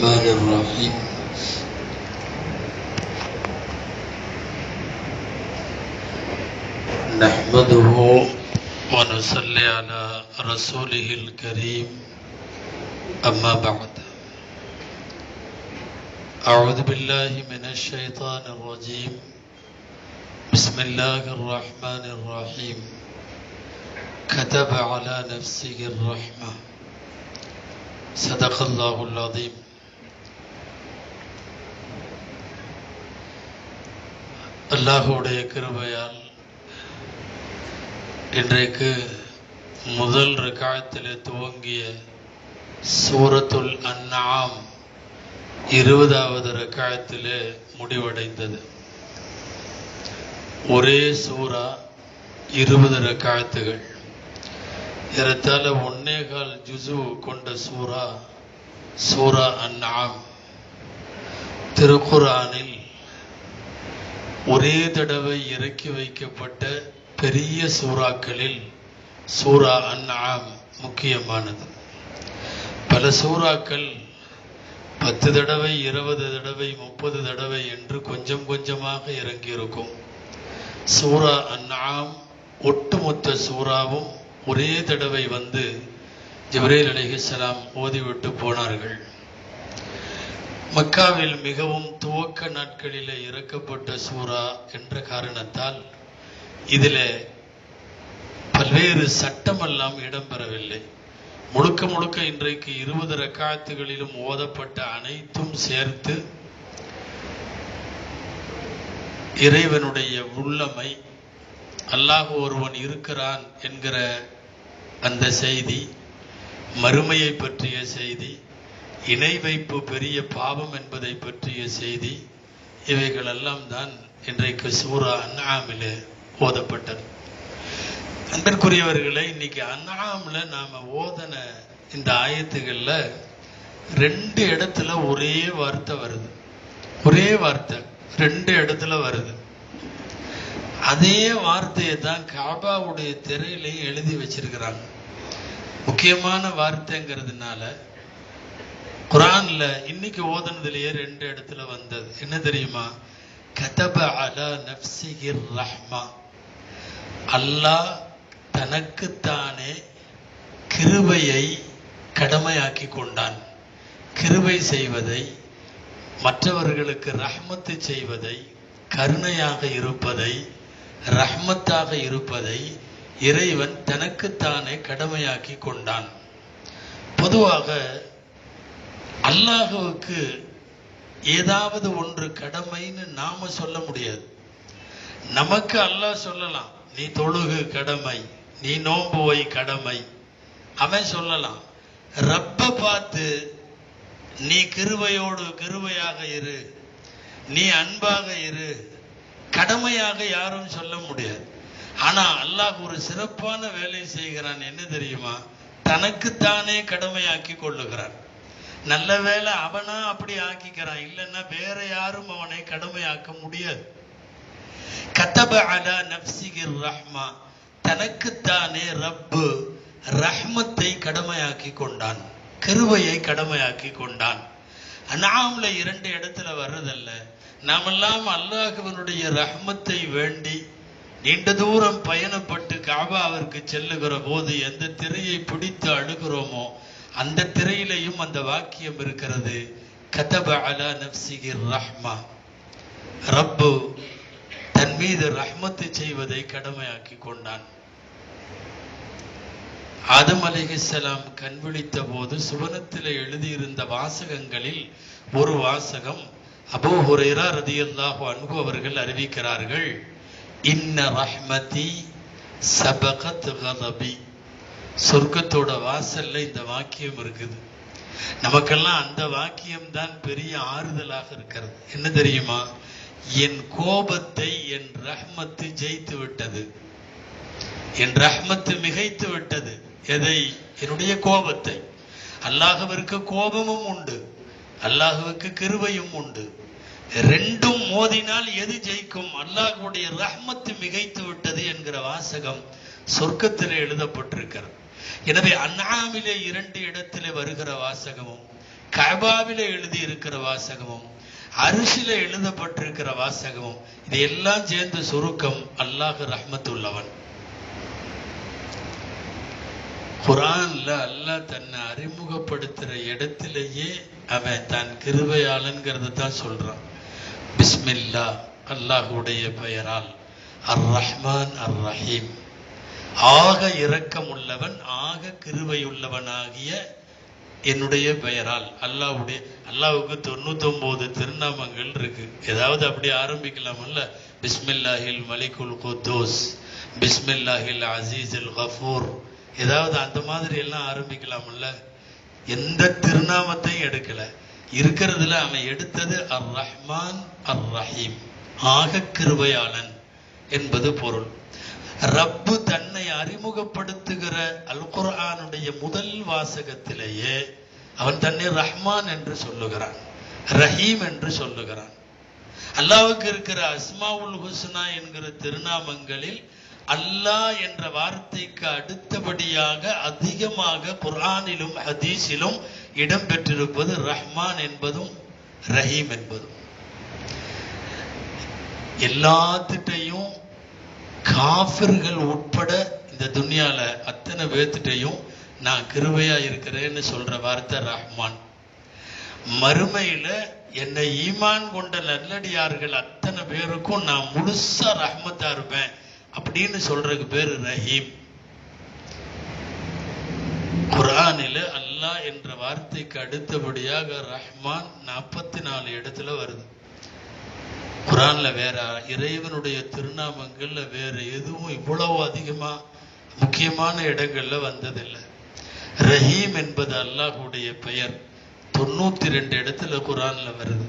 الرحمن الرحيم. نحمده ونصلي على رسوله الكريم. أما بعد. أعوذ بالله من الشيطان الرجيم. بسم الله الرحمن الرحيم. كتب على نفسه الرحمة. صدق الله العظيم. அல்லாஹுடைய கிருபையால் இன்றைக்கு முதல் ரகாயத்தில் துவங்கிய சூரத்துல் அன்னாம் இருபதாவது ரகாயத்திலே முடிவடைந்தது. ஒரே சூரா இருபது ரக்காயத்துகள். ஏறத்தாழ ஒன்னேகால் ஜுசு கொண்ட சூரா சூரா அன்னாம் திருக்குரானில் ஒரே தடவை இறக்கி வைக்கப்பட்ட பெரிய சூறாக்களில் சூரா அன்ஆம் முக்கியமானது. பல சூறாக்கள் பத்து தடவை இருபது தடவை முப்பது தடவை என்று கொஞ்சம் கொஞ்சமாக இறங்கியிருக்கும். சூரா அன்ஆம் ஒட்டுமொத்த சூறாவும் ஒரே தடவை வந்து ஜிப்ரேல் அலிஹலாம் ஓதிவிட்டு போனார்கள். மக்காவில் மிகவும் துவக்க நாட்களில் இறக்கப்பட்ட சூரா என்ற காரணத்தால் இதில் பல்வேறு சட்டமெல்லாம் இடம்பெறவில்லை. முழுக்க முழுக்க இன்றைக்கு இருபது ரக்காத்துகளிலும் ஓதப்பட்ட அனைத்தும் சேர்த்து இறைவனுடைய உள்ளமை அல்லாஹ் ஒருவன் இருக்கிறான் என்கிற அந்த செய்தி மறுமையை பற்றிய செய்தி இணை வைப்பு பெரிய பாவம் என்பதை பற்றிய செய்தி இவைகள் எல்லாம் தான் இன்றைக்கு சூரா அன்னாமிலே ஓதப்பட்டது. அன்பிற்குரியவர்களை இன்னைக்கு அன்னாமில் நாம் ஓதன இந்த ஆயத்துகளில் ரெண்டு இடத்துல ஒரே வார்த்தை வருது. ஒரே வார்த்தை ரெண்டு இடத்துல வருது. அதே வார்த்தையை தான் காபாவுடைய திரையிலையும் எழுதி வச்சிருக்கிறாங்க. முக்கியமான வார்த்தைங்கிறதுனால குரான்ல இன்னைக்கு ஓதனதுலயே ரெண்டு இடத்துல வந்தது. என்ன தெரியுமா? கதப அலா நப்சிகிர் ரஹ்மா. அல்லாஹ் தனக்குத்தானே கிருபையை கடமையாக்கி கொண்டான் கிருபை செய்வதை மற்றவர்களுக்கு ரஹ்மத்து செய்வதை கருணையாக இருப்பதை ரஹ்மத்தாக இருப்பதை இறைவன் தனக்குத்தானே கடமையாக்கி கொண்டான் பொதுவாக அல்லாஹுவுக்கு ஏதாவது ஒன்று கடமைன்னு நாம சொல்ல முடியாது. நமக்கு அல்லாஹ் சொல்லலாம் நீ தொழுகு கடமை நீ நோன்பு வை கடமை. அவன் சொல்லலாம். ரப்ப பார்த்து நீ கிருவையோடு கிருவையாக இரு நீ அன்பாக இரு. கடமையாக யாரும் சொல்ல முடியாது. ஆனா அல்லாஹ் ஒரு சிறப்பான வேலை செய்கிறான் என்ன தெரியுமா? தனக்குத்தானே கடமையாக்கி கொள்ளுகிறான். நல்ல வேலை அவனா அப்படி ஆக்கிக்கிறான். இல்லைன்னா வேற யாரும் அவனை கடமையாக்க முடியாது. கதப அலா நப்சிகிர் ரஹ்மா. தனக்குத்தானே ரப்பு ரஹ்மத்தை கடமையாக்கி கொண்டான். கருவையை கடமையாக்கி கொண்டான். அனாம்ல இரண்டு இடத்துல வர்றதல்ல. நாமெல்லாம் அல்லாஹுவனுடைய ரஹ்மத்தை வேண்டி நீண்ட தூரம் பயணப்பட்டு காபாவிற்கு செல்லுகிற போது எந்த திரையை பிடித்து அழுகிறோமோ அந்த திரையிலையும் அந்த வாக்கியம் இருக்கிறது. கதப அலா நப்சிகி ரஹ்மா. ரப்பு தன் மீது ரஹ்மத்து செய்வதை கடமையாக்கி கொண்டான். ஆதம் அலிஹிசலாம் கண் விழித்த போது சுவனத்தில் எழுதியிருந்த வாசகங்களில் ஒரு வாசகம் அபூ ஹுரைரா ரதியல்லாஹு அன்பு அவர்கள் அறிவிக்கிறார்கள். இன்ன ரஹ்மதி சபகத் கதபி சொர்க்கத்தோட வாசல்ல இந்த வாக்கியம் இருக்குது. நமக்கெல்லாம் அந்த வாக்கியம் தான் பெரிய ஆறுதலாக இருக்கிறது. என்ன தெரியுமா? என் கோபத்தை என் ரஹ்மத்து ஜெயித்து விட்டது. என் ரஹ்மத்து மிகைத்து விட்டது. எதை? என்னுடைய கோபத்தை. அல்லாஹவிற்கு கோபமும் உண்டு. அல்லாஹுவுக்கு கிருவையும் உண்டு. ரெண்டும் மோதினால் எது ஜெயிக்கும்? அல்லாஹுடைய ரஹ்மத்து மிகைத்து விட்டது என்கிற வாசகம் சொர்க்கத்தில் எழுதப்பட்டிருக்கிறது. எனவே அண்ணாமிலே இரண்டு இடத்திலே வருகிற வாசகமும் கபாவில எழுதி இருக்கிற வாசகமும் அரிசில எழுதப்பட்டிருக்கிற வாசகமும் இதையெல்லாம் சேர்ந்து சுருக்கம் அல்லாஹ் ரஹ்மத்துள்ளவன். குரான்ல அல்லாஹ் தன்னை அறிமுகப்படுத்துற இடத்திலேயே அவன் தான் கிருபையாளன்கிறத தான் சொல்றான். பிஸ்மில்லா அல்லாஹுடைய பெயரால். அர் ரஹ்மான் அர் ரஹீம் ஆக இரக்கமுள்ளவன் ஆக கிருவையுள்ளவனாகிய என்னுடைய பெயரால். அல்லாஹ்வுடைய அல்லாவுக்கு தொண்ணூத்தொம்போது திருநாமங்கள் இருக்கு. ஏதாவது அப்படி ஆரம்பிக்கலாமல்ல? பிஸ்மில்லாஹில் மலிகுல் குத்தோஸ் பிஸ்மில்லாஹில் அசீஸுல் கஃபூர். ஏதாவது அந்த மாதிரி எல்லாம் ஆரம்பிக்கலாம்ல எந்த திருநாமத்தையும் எடுக்கல. இருக்கிறதுல அவன் எடுத்தது அர் ரஹ்மான் அர் ரஹீம் ஆக கிருபையாளன். என்பது பொருள். ரப்பு தன்னை அறிமுகப்படுத்துகிற அல் குர்ஆனுடைய முதல் வாசகத்திலேயே அவன் தன்னை ரஹ்மான் என்று சொல்லுகிறான். ரஹீம் என்று சொல்லுகிறான். அல்லாவுக்கு இருக்கிற அஸ்மாவுல் ஹுஸ்னா என்கிற திருநாமங்களில் அல்லாஹ் என்ற வார்த்தைக்கு அடுத்தபடியாக அதிகமாக குர்ஆனிலும் ஹதீஸிலும் இடம்பெற்றிருப்பது ரஹ்மான் என்பதும் ரஹீம் என்பதும். எல்லாத்துட்டையும் காஃபிர்கள் உட்பட இந்த துன்யால அத்தனை பேர்த்துட்டையும் நான் கிருபையா இருக்கிறேன்னு சொல்ற வார்த்தை ரஹ்மான். மறுமையில என்னை ஈமான் கொண்ட நல்லடியார்கள் அத்தனை பேருக்கும் நான் முழுசா ரஹ்மத்தா இருப்பேன் அப்படின்னு சொல்றதுக்கு பேரு ரஹீம். குரானில அல்லாஹ் என்ற வார்த்தைக்கு அடுத்தபடியாக ரஹ்மான் நாற்பத்தி நாலு இடத்துல வருது. குரான்ல வேற இறைவனுடைய திருநாமங்கள்ல வேற எதுவும் இவ்வளவு அதிகமா முக்கியமான இடங்கள்ல வந்ததில்லை. ரஹீம் என்பது அல்லாஹுடைய பெயர். தொண்ணூத்தி ரெண்டு இடத்துல குரான்ல வருது.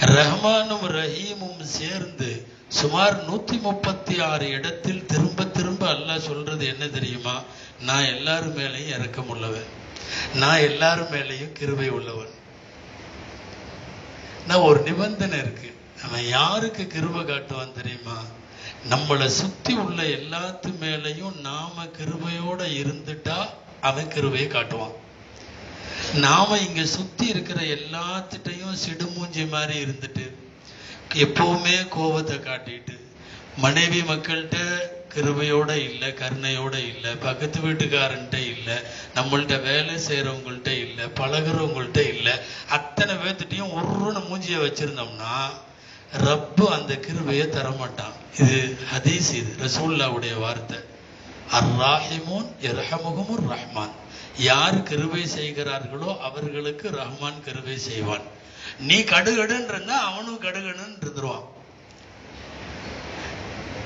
ரஹ்மானும் ரஹீமும் சேர்ந்து சுமார் நூத்தி முப்பத்தி ஆறு இடத்தில் திரும்ப திரும்ப அல்லாஹ் சொல்றது என்ன தெரியுமா? நான் எல்லாரும் மேலையும் இறக்கம் உள்ளவன். நான் எல்லாரும் மேலையும் கிருபை உள்ளவன். நான் ஒரு நிபந்தனை இருக்கு. அவன் யாருக்கு கிருபை காட்டுவான் தெரியுமா? நம்மளை சுத்தி உள்ள எல்லாத்து மேலையும் நாம கிருபையோட இருந்துட்டா அவன் கிருபையை காட்டுவான். நாம இங்க சுத்தி இருக்கிற எல்லாத்துட்டையும் சிடுமூஞ்சி மாதிரி இருந்துட்டு எப்பவுமே கோபத்தை காட்டிட்டு மனைவி மக்கள்கிட்ட கிருபையோட இல்லை கருணையோட இல்லை பக்கத்து வீட்டுக்காரன்ட்ட இல்லை நம்மள்ட்ட வேலை செய்யறவங்கள்ட்ட இல்லை பழகுறவங்கள்ட்ட இல்லை அத்தனை பேர்த்துட்டையும் ஒரு மூஞ்சிய வச்சிருந்தோம்னா ரப்பு அந்த கிருபையை தரமாட்டான். இது ஹதீஸ் இது ரசூல்லாவுடைய வார்த்தை. அர் இரஹமுகமுர் ரஹ்மான். யார் கிருபை செய்கிறார்களோ அவர்களுக்கு ரஹ்மான் கிருபை செய்வான். நீ கடுகடுன்றா அவனும் கடுகடுன்னு இருந்துருவான்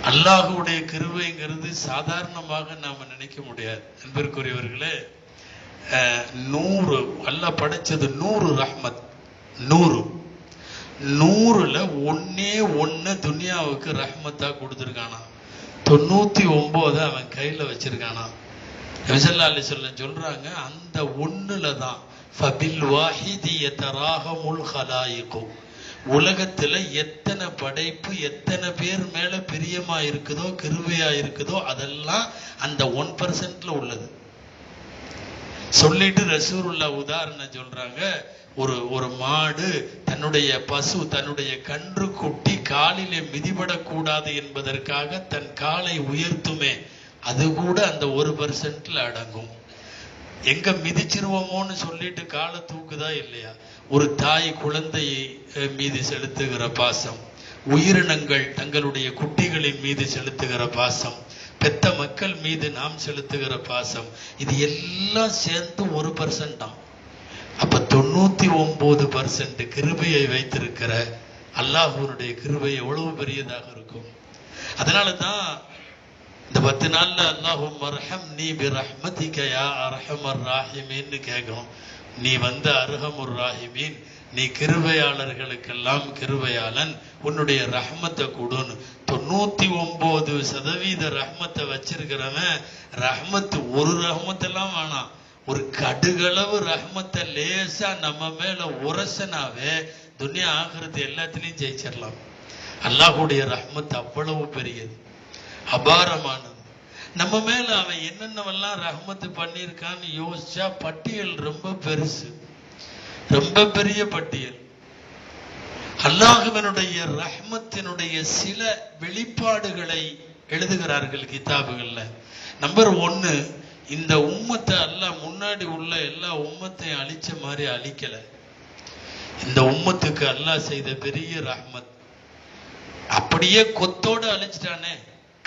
அல்லாஹுடைய கிருபைங்கிறது சாதாரணமாக நாம நினைக்க முடியாது. நண்பிற்குரியவர்களே அஹ், நூறு அல்லாஹ் படைச்சது நூறு ரஹ்மத். நூறு. நூறுல ஒன்னே ஒன்னு துனியாவுக்கு ரஹ்மத்தா கொடுத்துருக்கானா தொண்ணூத்தி ஒன்பது அவன் கையில வச்சிருக்கானா நபிசல்லா சொல்ல சொல்றாங்க அந்த ஒண்ணுல தான் ஃபபில் வாஹிதி யதராஹமுல் ஹலாயிகு உலகத்துல எத்தனை படைப்பு எத்தனை பேர் மேல பிரியமா இருக்குதோ கிருவையா இருக்குதோ அதெல்லாம் அந்த ஒன் பர்சன்ட்ல உள்ளது. சொல்லிட்டு ரசூருல்லா உதாரணம் சொல்றாங்க. ஒரு ஒரு மாடு தன்னுடைய பசு தன்னுடைய கன்று குட்டி காலிலே மிதிபடக்கூடாது என்பதற்காக தன் காலை உயர்த்துமே அது கூட அந்த ஒரு பர்சன்ட்ல அடங்கும். எங்க மிதிச்சிருவோமோன்னு சொல்லிட்டு காலை தூக்குதா இல்லையா? ஒரு தாய் குழந்தையை மீது செலுத்துகிற பாசம் உயிரினங்கள் தங்களுடைய குட்டிகளின் மீது செலுத்துகிற பாசம் பெத்த மக்கள் மீது நாம் செலுத்துகிற பாசம் இது எல்லாம் சேர்ந்து ஒரு பர்சன்ட் தான். அப்ப தொண்ணூத்தி ஒன்பது பர்சன்ட் கிருபையை வைத்திருக்கிற அல்லாஹ்வுடைய கிருபை எவ்வளவு பெரியதாக இருக்கும்? அதனால தான் இந்த பத்து நாள்ல அல்லாஹும் மர்ஹம் நீ பி ரஹ்மதிக யா அர்ஹமர் ராஹிமீன்னு கேட்கணும் நீ வந்த அர்ஹமுர் ராஹிமீன் நீ கிருபையாளர்களுக்கெல்லாம் கிருபையாளன் உன்னுடைய ரஹ்மத்தை கொடுன்னு. தொண்ணூத்தி ஒன்பது சதவீத ரஹ்மத்தை வச்சிருக்கிறவன் ரஹ்மத்து ஒரு ரஹ்மத்தெல்லாம் வேணாம். ஒரு கடுகளவு ரஹ்மத்தை லேசா நம்ம மேல உரசனாவே துனியா ஆகிறது எல்லாத்துலயும் ஜெயிச்சிடலாம். அல்லாஹுடைய ரஹ்மத் அவ்வளவு பெரியது அபாரமானது. நம்ம மேல அவன் என்னென்னவெல்லாம் ரஹ்மத்து பண்ணியிருக்கான்னு யோசிச்சா பட்டியல் ரொம்ப பெருசு. ரொம்ப பெரிய பட்டியல். அல்லாஹுவனுடைய ரஹ்மத்தினுடைய சில வெளிப்பாடுகளை எழுதுகிறார்கள் கிதாபுகள்ல. நம்பர் ஒன்னு இந்த உம்மத்தை அல்லாஹ் முன்னாடி உள்ள எல்லா உம்மத்தையும் அழிச்ச மாதிரி அழிக்கல. இந்த உம்மத்துக்கு அல்லாஹ் செய்த பெரிய ரஹ்மத். அப்படியே கொத்தோட அழிச்சிட்டானே.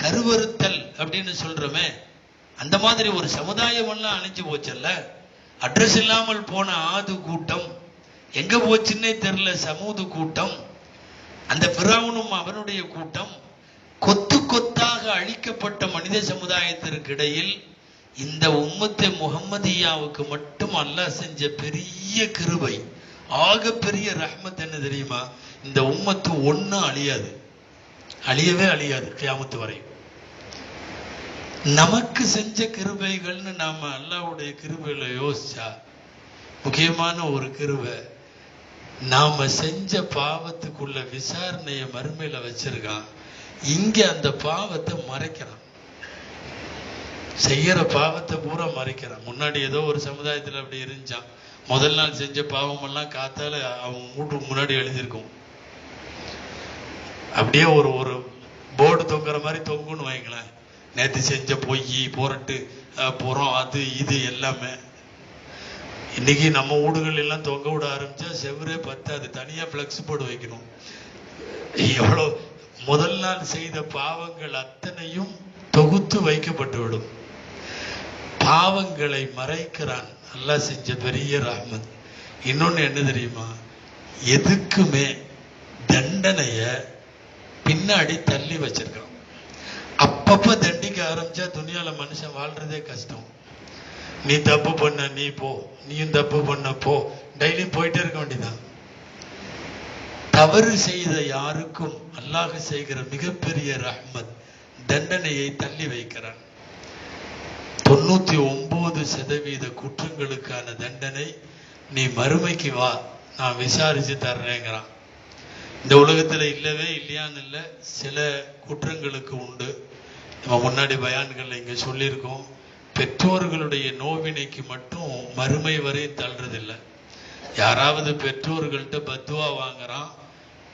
கருவறுத்தல் அப்படின்னு சொல்றோமே. அந்த மாதிரி ஒரு சமுதாயம் எல்லாம் அழிஞ்சு போச்சல்ல. அட்ரஸ் இல்லாமல் போன ஆது கூட்டம். எங்க போச்சுன்னே தெரியல சமூது கூட்டம். அந்த பிறவனும் அவனுடைய கூட்டம். கொத்து கொத்தாக அழிக்கப்பட்ட மனித சமுதாயத்திற்கு இடையில் இந்த உம்மத்தை முகம்மதியாவுக்கு மட்டும் அல்லாஹ் செஞ்ச பெரிய கிருபை ஆக பெரிய ரஹ்மத் என்ன தெரியுமா? இந்த உம்மத்து ஒண்ணும் அழியாது. அழியவே அழியாது கியாமத்து வரை நமக்கு செஞ்ச கிருபைகள்னு நாம அல்லாவுடைய கிருபையில யோசிச்சா முக்கியமான ஒரு கிருபை நாம செஞ்ச பாவத்துக்குள்ள விசாரணைய மறுமையில வச்சிருக்கான். இங்க அந்த பாவத்தை மறைக்கிறான். செய்யற பாவத்தை பூரா மறைக்கிறான். முன்னாடி ஏதோ ஒரு சமுதாயத்துல அப்படி இருந்துச்சான் முதல் நாள் செஞ்ச பாவமெல்லாம் காத்தால அவன் வீட்டுக்கு முன்னாடி எழுதியிருக்கும். அப்படியே ஒரு ஒரு போர்டு தொங்குற மாதிரி தொங்குன்னு வைங்களேன். நேத்து செஞ்ச பொய் போரட்டு புறம் அது இது எல்லாமே. இன்னைக்கு நம்ம வீடுகள் எல்லாம் தொங்க விட ஆரம்பிச்சா செவ்வரே பத்தாது. தனியா பிளக்ஸ் போர்டு வைக்கணும். எவ்வளவு முதல் நாள் செய்த பாவங்கள் அத்தனையும் தொகுத்து வைக்கப்பட்டு விடும். பாவங்களை மறைக்கிறான். நல்லா செஞ்ச பெரிய ராமன். இன்னொன்னு என்ன தெரியுமா? எதுக்குமே தண்டனைய பின்னாடி தள்ளி வச்சிருக்கான். அப்பப்ப தண்டிக்க ஆரம்பிச்சா துணியால மனுஷன் வாழ்றதே கஷ்டம். நீ தப்பு பண்ண நீ போ. நீயும் தப்பு பண்ண போ. டெய்லி போயிட்டே இருக்க வேண்டியதான் தவறு செய்த யாருக்கும் அல்லாஹ் செய்கிற மிகப்பெரிய ரஹ்மத் தண்டனையை தள்ளி வைக்கிறான். தொண்ணூத்தி ஒன்பது சதவீத குற்றங்களுக்கான தண்டனை நீ மறுமைக்கு வா நான் விசாரிச்சு தர்றேங்கிறான். இந்த உலகத்துல இல்லவே இல்லையான்னு இல்ல சில குற்றங்களுக்கு உண்டு. நம்ம முன்னாடி பயான்கள்ல இங்க சொல்லியிருக்கோம் பெற்றோர்களுடைய நோவினைக்கு மட்டும் மறுமை வரை தள்ளுறதில்லை. யாராவது பெற்றோர்கள்ட்ட பத்துவா வாங்குறான்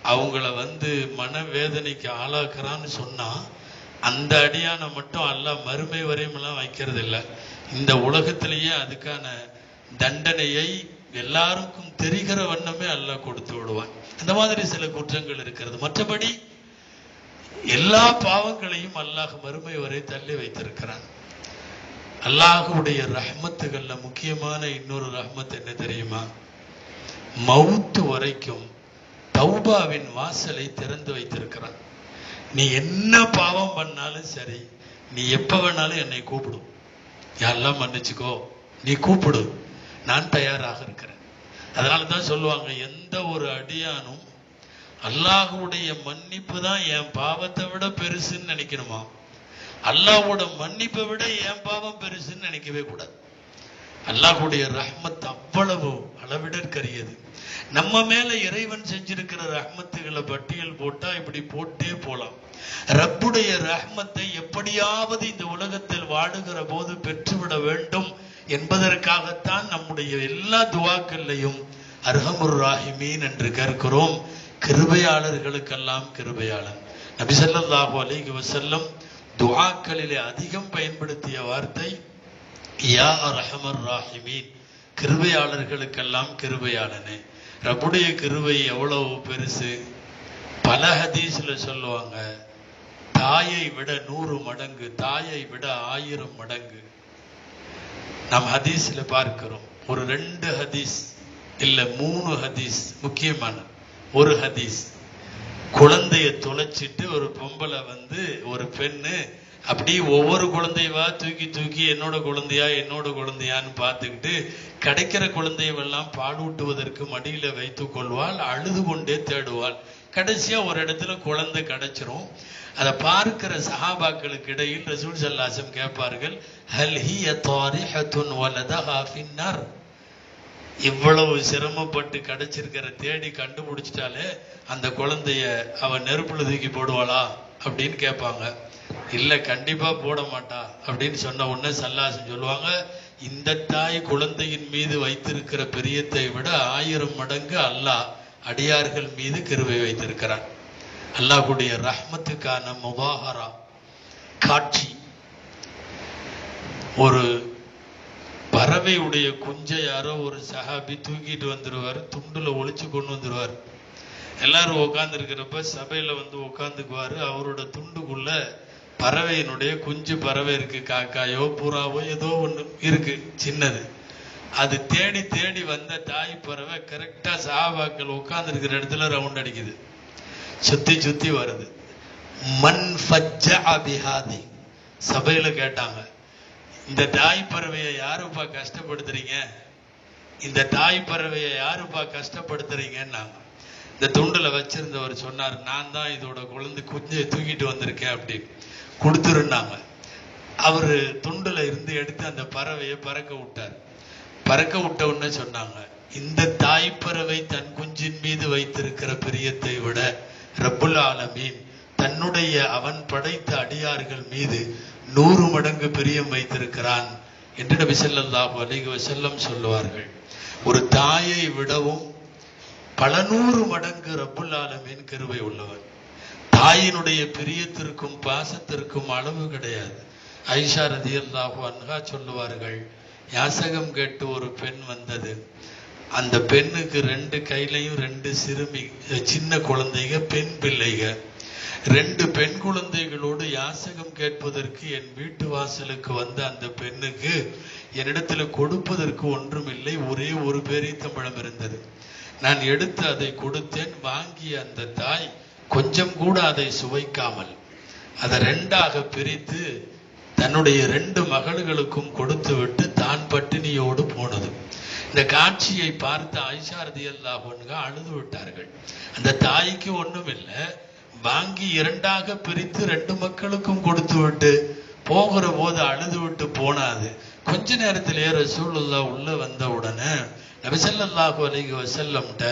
அவங்கள வந்து மனவேதனைக்கு ஆளாக்குறான்னு சொன்னா அந்த அடியான மட்டும் அல்லாஹ் மறுமை வரையுமெல்லாம் வைக்கிறது இல்லை இந்த உலகத்திலேயே அதுக்கான தண்டனையை எல்லாருக்கும் தெரிகிற வண்ணமே அல்ல கொடுத்து விடுவான். அந்த மாதிரி சில குற்றங்கள் இருக்கிறது. மற்றபடி எல்லா பாவங்களையும் அல்லாஹ் மறுமை வரை தள்ளி வைத்திருக்கிறான். அல்லாஹுடைய ரஹ்மத்துகள்ல முக்கியமான இன்னொரு ரஹ்மத் என்ன தெரியுமா? மவுத்து வரைக்கும் தௌபாவின் வாசலை திறந்து வைத்திருக்கிறான். நீ என்ன பாவம் பண்ணாலும் சரி நீ எப்ப வேணாலும் என்னை கூப்பிடும் யாரெல்லாம் மன்னிச்சுக்கோ. நீ கூப்பிடு. நான் தயாராக இருக்கிறேன். அதனால தான் சொல்லுவாங்க எந்த ஒரு அடியானும் அல்லாஹுடைய மன்னிப்பு தான் என் பாவத்தை விட பெருசுன்னு நினைக்கணுமா? அல்லாஹோட மன்னிப்பை விட என் பாவம் பெருசுன்னு நினைக்கவே கூடாது. அல்லாஹுடைய ரஹ்மத் அவ்வளவு அளவிடற்கரியது. நம்ம மேல இறைவன் செஞ்சிருக்கிற ரஹ்மத்துகளை பட்டியல் போட்டா இப்படி போட்டே போலாம். ரப்புடைய ரஹ்மத்தை எப்படியாவது இந்த உலகத்தில் வாழுகிற போது பெற்றுவிட வேண்டும் என்பதற்காகத்தான் நம்முடைய எல்லா துவாக்கள்லையும் அர்ஹமுர் ராஹிமீன் என்று கேட்கிறோம். கிருபையாளர்களுக்கெல்லாம் கிருபையாளர் நபி ஸல்லல்லாஹு வசல்லம் துவாக்களிலே அதிகம் பயன்படுத்திய வார்த்தை யா ரஹமர் ராஹிமீன். கிருபையாளர்களுக்கெல்லாம் கிருபையாளனே. ரப்புடைய கிருபை எவ்வளவு பெருசு. பல ஹதீஸ்ல சொல்லுவாங்க தாயை விட நூறு மடங்கு தாயை விட ஆயிரம் மடங்கு. நம் ஹதீஸ்ல பார்க்கிறோம். ஒரு ரெண்டு ஹதீஸ் இல்ல மூணு ஹதீஸ் முக்கியமான ஒரு ஹதீஸ். குழந்தைய தொலைச்சிட்டு ஒரு பொம்பளை வந்து ஒரு பெண்ணு அப்படியே ஒவ்வொரு குழந்தையவா தூக்கி தூக்கி என்னோட குழந்தையா என்னோட குழந்தையான்னு பார்த்துக்கிட்டு கிடைக்கிற குழந்தையவெல்லாம் பாலூட்டுவதற்கு மடியில வைத்து கொள்வாள் அழுது கொண்டே தேடுவாள். கடைசியா ஒரு இடத்துல குழந்தை கிடைச்சிரும். அதை பார்க்கிற சஹாபாக்களுக்கு இடையில் ரசூல் சல்லாசம் கேட்பார்கள் ஹல் ஹிய ஹத்துன் வலதஹா ஃபின்னார் இவ்வளவு சிரமப்பட்டு கிடைச்சிருக்கிற தேடி கண்டுபிடிச்சிட்டாலே அந்த குழந்தைய அவ நெருப்புல தூக்கி போடுவாளா அப்படின்னு கேட்பாங்க. இல்ல கண்டிப்பா போட மாட்டா அப்படின்னு சொன்ன உடனே சல்லாசம் சொல்லுவாங்க இந்த தாய் குழந்தையின் மீது வைத்திருக்கிற பிரியத்தை விட ஆயிரம் மடங்கு அல்லாஹ் அடியார்கள் மீது கிருவை வைத்திருக்கிறான். அல்லாஹுடைய ரஹ்மத்துக்கான முபாஹரா காட்சி ஒரு பறவையுடைய குஞ்சை யாரோ ஒரு சஹாபி தூக்கிட்டு வந்துருவார் துண்டுல ஒழிச்சு கொண்டு வந்துருவார். எல்லாரும் உட்காந்துருக்கிறப்ப சபையில வந்து உட்காந்துக்குவாரு அவரோட துண்டுக்குள்ள பறவையினுடைய குஞ்சு பறவை இருக்கு. காக்காயோ புறாவோ ஏதோ ஒண்ணு இருக்கு சின்னது. அது தேடி தேடி வந்த தாய் பறவை கரெக்டா சாபாக்கள் உட்கார்ந்து இடத்துல ரவுண்ட் அடிக்குது. சுத்தி சுத்தி வருது. மண் பிஹாதி சபையில கேட்டாங்க. இந்த தாய் பறவையை யாருப்பா கஷ்டப்படுத்துறீங்க? இந்த தாய் பறவையை யாருப்பா கஷ்டப்படுத்துறீங்கன்னாங்க. இந்த துண்டுல வச்சிருந்தவர் சொன்னார் நான் தான் இதோட குழந்தை குஞ்சை தூக்கிட்டு வந்திருக்கேன் அப்படி கொடுத்துருந்தாங்க அவரு துண்டுல இருந்து எடுத்து அந்த பறவையை பறக்க விட்டார். பறக்க விட்ட உடனே சொன்னாங்க இந்த தாய் பறவை தன் குஞ்சின் மீது வைத்திருக்கிற பிரியத்தை விட ரப்புல் ஆலமீன் தன்னுடைய அவன் படைத்த அடியார்கள் மீது நூறு மடங்கு பிரியம் வைத்திருக்கிறான் என்று நபி ஸல்லல்லாஹு அலிக செல்லம் சொல்லுவார்கள். ஒரு தாயை விடவும் பல நூறு மடங்கு ரப்புல் ஆலமீன் கருவை உள்ளவர் தாயினுடைய பிரியத்திற்கும் பாசத்திற்கும் அளவு கிடையாது. ஐஷா ரதியல்லாஹு அன்ஹா சொல்லுவார்கள் யாசகம் கேட்டு ஒரு பெண் வந்தது. அந்த பெண்ணுக்கு ரெண்டு கையிலையும் ரெண்டு சிறுமி சின்ன குழந்தைங்க பெண் பிள்ளைகள் ரெண்டு பெண் குழந்தைகளோடு யாசகம் கேட்பதற்கு என் வீட்டு வாசலுக்கு வந்த அந்த பெண்ணுக்கு என்னிடத்துல கொடுப்பதற்கு ஒன்றுமில்லை ஒரே ஒரு பேரீத்தம்பழம் இருந்தது. நான் எடுத்து அதை கொடுத்தேன். வாங்கிய அந்த தாய் கொஞ்சம் கூட அதை சுவைக்காமல் அதை ரெண்டாக பிரித்து தன்னுடைய ரெண்டு மகள்களுக்கும் கொடுத்து விட்டு தான் பட்டினியோடு போனது. இந்த காட்சியை பார்த்த ஐஷாரதி அல்லாஹ் அழுது விட்டார்கள். அந்த தாய்க்கு ஒன்றும் இல்லை வாங்கி இரண்டாக பிரித்து ரெண்டு மக்களுக்கும் கொடுத்து விட்டு போகிற போது அழுது விட்டு போனாது. கொஞ்ச நேரத்திலேயே ரசூலுல்லா உள்ள வந்த உடனே நபிசல்லாஹு அலிக வஸல்லம்ட்ட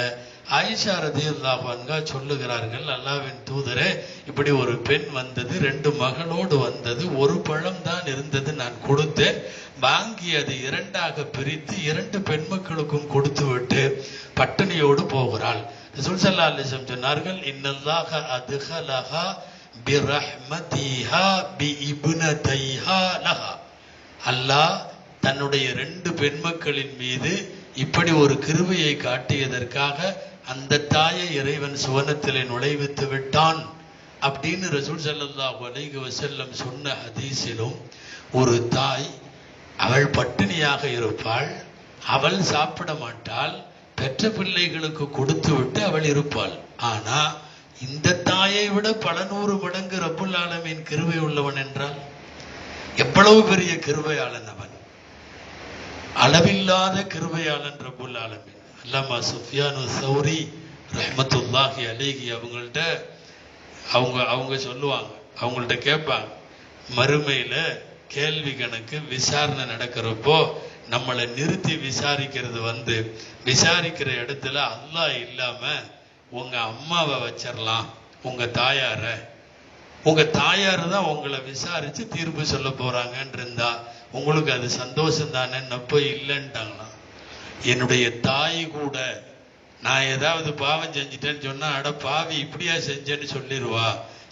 ஆயிஷா ரதியல்லாஹு சொல்லுகிறார்கள் அல்லாவின் தூதரே இப்படி ஒரு பெண் வந்தது ரெண்டு மகளோடு வந்தது ஒரு பழம் தான் இருந்தது நான் கொடுத்தேன். வாங்கி அது இரண்டாக பிரித்து இரண்டு பெண் மக்களுக்கும் கொடுத்து விட்டு பட்டினியோடு போகிறாள். ரசூல் ஸல்லல்லாஹு சொன்னார்கள் இன்னல்லாஹ அதுஹலஹா பிரஹ்மதிஹா பி இப்னதைஹா லஹா. அல்லாஹ் தன்னுடைய ரெண்டு பெண்மக்களின் மீது இப்படி ஒரு கிருபையை காட்டியதற்காக அந்த தாயை இறைவன் சுவனத்திலே நுழைவித்து விட்டான் அப்படின்னு ரசூல் சல்லா வலைகு வசல்லம் சொன்ன ஹதீஸிலும் ஒரு தாய் அவள் பட்டினியாக இருப்பாள் அவள் சாப்பிட மாட்டாள் பெற்ற பிள்ளைகளுக்கு கொடுத்து விட்டு அவள் இருப்பாள். ஆனா இந்த தாயை விட பல நூறு மடங்கு ரப்புல் ஆலமின் கிருவை உள்ளவன் என்றால் எவ்வளவு பெரிய கிருவையாளன் அவன்? அளவில்லாத கிருவையாளன் ரப்புல் ஆலமின். அல்லாமா சுஃபியானு சௌரி ரஹமத்துல்லாஹி அலைஹி அவங்கள்ட்ட அவங்க அவங்க சொல்லுவாங்க அவங்கள்ட்ட கேட்பாங்க மறுமையில கேள்வி கணக்கு விசாரணை நடக்கிறப்போ நம்மளை நிறுத்தி விசாரிக்கிறது வந்து விசாரிக்கிற இடத்துல அல்லா இல்லாம உங்க அம்மாவை வச்சிடலாம் உங்க தாயார. உங்க தாயார் தான் உங்களை விசாரிச்சு தீர்ப்பு சொல்ல போறாங்கன்னு இருந்தா உங்களுக்கு அது சந்தோஷம் தானே நப்ப இல்லைன்ட்டாங்களாம். என்னுடைய தாய் கூட நான் ஏதாவது பாவம் செஞ்சிட்டேன்னு சொன்னா அட பாவி இப்படியா செஞ்சேன்னு சொல்லிடுவா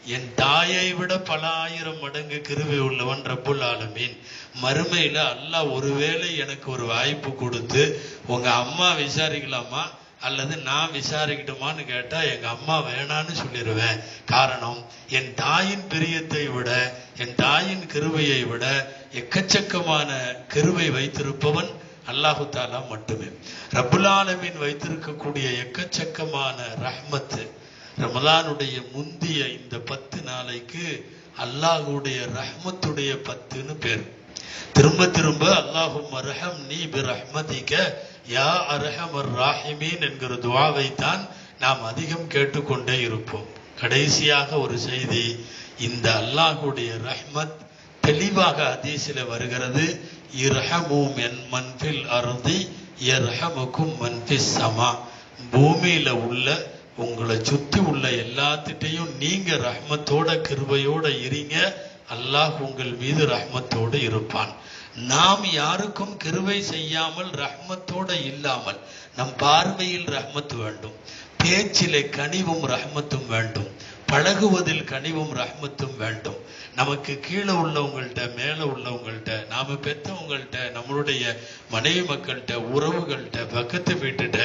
என் தாயை விட பல ஆயிரம் மடங்கு கிருவை உள்ளவன் ரப்புல் ஆலமீன். மறுமையில அல்லாஹ் ஒருவேளை எனக்கு ஒரு வாய்ப்பு கொடுத்து உங்க அம்மா விசாரிக்கலாமா? அல்லது நான் விசாரிக்கட்டுமான்னு கேட்டா எங்க அம்மா வேணான்னு சொல்லிடுவேன் காரணம் என் தாயின் பிரியத்தை விட என் தாயின் கிருவையை விட எக்கச்சக்கமான கிருவை வைத்திருப்பவன் அல்லாஹு தாலா மட்டுமே. ரப்புல் ஆலமீன் வைத்திருக்கக்கூடிய எக்கச்சக்கமான ரஹ்மத்து ரமலானுடைய முந்திய இந்த பத்து நாளைக்கு அல்லாஹுடைய ரஹ்மத்துடைய பத்துன்னு பேர். திரும்ப திரும்ப அல்லாஹும் அரஹம் நீ பிரஹ்மதிக்க யா அரஹமர் ராஹிமீன் என்கிற துவாவை தான் நாம் அதிகம் கேட்டுக்கொண்டே இருப்போம். கடைசியாக ஒரு செய்தி இந்த அல்லாஹுடைய ரஹ்மத் தெளிவாக அதிசில வருகிறது இரஹமும் என் மன்பில் அருதி இரஹமுக்கும் மன்பிஸ் சமா. பூமியில உள்ள உங்களை சுத்தி உள்ள எல்லாத்திட்டையும் நீங்க ரஹ்மத்தோட கிருபையோட இருங்க. அல்லாஹ் உங்கள் மீது ரஹ்மத்தோடு இருப்பான். நாம் யாருக்கும் கிருவை செய்யாமல் ரஹ்மத்தோட இல்லாமல் நம் பார்வையில் ரஹ்மத் வேண்டும். பேச்சிலே கனிவும் ரஹ்மத்தும் வேண்டும். பழகுவதில் கனிவும் ரஹ்மத்தும் வேண்டும். நமக்கு கீழே உள்ளவங்கள்ட்ட மேலே உள்ளவங்கள்ட்ட நாம பெத்தவங்கள்ட்ட நம்மளுடைய மனைவி மக்கள்கிட்ட உறவுகள்கிட்ட பக்கத்து வீட்டுட்ட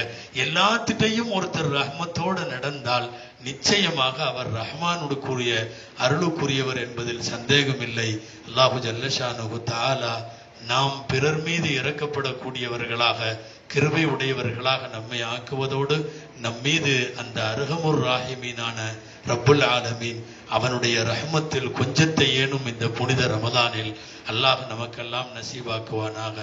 எல்லாத்திட்டையும் ஒருத்தர் ரஹ்மத்தோடு நடந்தால் நிச்சயமாக அவர் ரஹ்மானுக்குரிய அருளுக்குரியவர் என்பதில் சந்தேகம் இல்லை அல்லாஹு ஜல்லஷானு தாலா நாம் பிறர் மீது இறக்கப்படக்கூடியவர்களாக கிருபை உடையவர்களாக நம்மை ஆக்குவதோடு நம் மீது அந்த அருகமுர் ராஹிமீனான ரப்புல் ஆலமீன் அவனுடைய ரஹமத்தில் கொஞ்சத்தை ஏனும் இந்த புனித ரமதானில் அல்லாஹ் நமக்கெல்லாம் நசீவாக்குவானாக.